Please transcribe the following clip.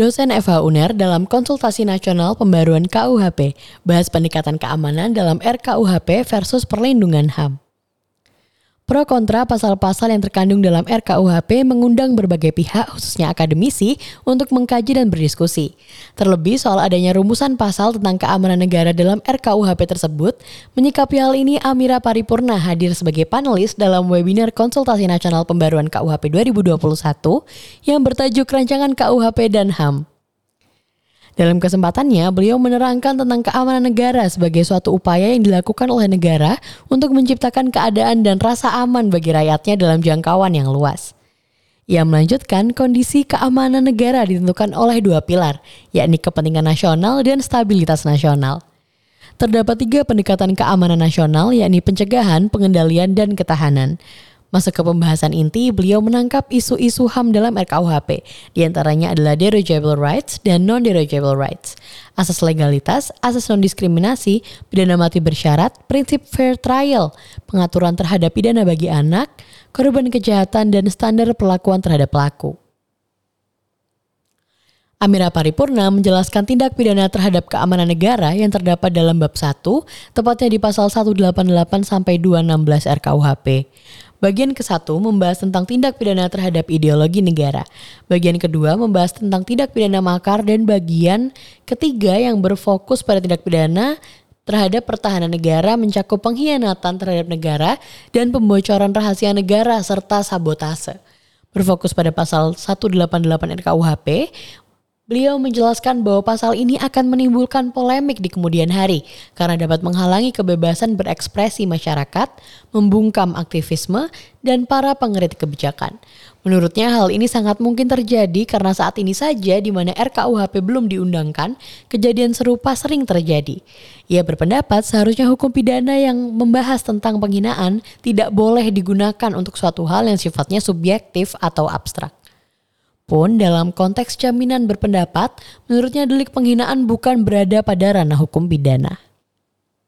dosen FH UNER dalam konsultasi nasional pembaruan KUHP, bahas pendekatan keamanan dalam RKUHP versus perlindungan HAM. Pro kontra pasal-pasal yang terkandung dalam RKUHP mengundang berbagai pihak, khususnya akademisi, untuk mengkaji dan berdiskusi. Terlebih soal adanya rumusan pasal tentang keamanan negara dalam RKUHP tersebut, menyikapi hal ini Amira Paripurna hadir sebagai panelis dalam webinar konsultasi nasional pembaruan KUHP 2021 yang bertajuk Rancangan KUHP dan HAM. Dalam kesempatannya, beliau menerangkan tentang keamanan negara sebagai suatu upaya yang dilakukan oleh negara untuk menciptakan keadaan dan rasa aman bagi rakyatnya dalam jangkauan yang luas. Ia melanjutkan kondisi keamanan negara ditentukan oleh dua pilar, yakni kepentingan nasional dan stabilitas nasional. Terdapat tiga pendekatan keamanan nasional, yakni pencegahan, pengendalian, dan ketahanan. Masuk ke pembahasan inti, beliau menangkap isu-isu HAM dalam RKUHP. Di antaranya adalah derogable rights dan non-derogable rights. Asas legalitas, asas non-diskriminasi, pidana mati bersyarat, prinsip fair trial, pengaturan terhadap pidana bagi anak, korban kejahatan, dan standar perlakuan terhadap pelaku. Amira Paripurna menjelaskan tindak pidana terhadap keamanan negara yang terdapat dalam bab 1, tepatnya di pasal 188 sampai 216 RKUHP. Bagian ke-1 membahas tentang tindak pidana terhadap ideologi negara. Bagian kedua membahas tentang tindak pidana makar dan bagian ketiga yang berfokus pada tindak pidana terhadap pertahanan negara mencakup pengkhianatan terhadap negara dan pembocoran rahasia negara serta sabotase. Berfokus pada pasal 188 RKUHP, Beliau menjelaskan bahwa pasal ini akan menimbulkan polemik di kemudian hari karena dapat menghalangi kebebasan berekspresi masyarakat, membungkam aktivisme, dan para pengkritik kebijakan. Menurutnya hal ini sangat mungkin terjadi karena saat ini saja di mana RKUHP belum diundangkan, kejadian serupa sering terjadi. Ia berpendapat seharusnya hukum pidana yang membahas tentang penghinaan tidak boleh digunakan untuk suatu hal yang sifatnya subjektif atau abstrak. Pun dalam konteks jaminan berpendapat, menurutnya delik penghinaan bukan berada pada ranah hukum pidana.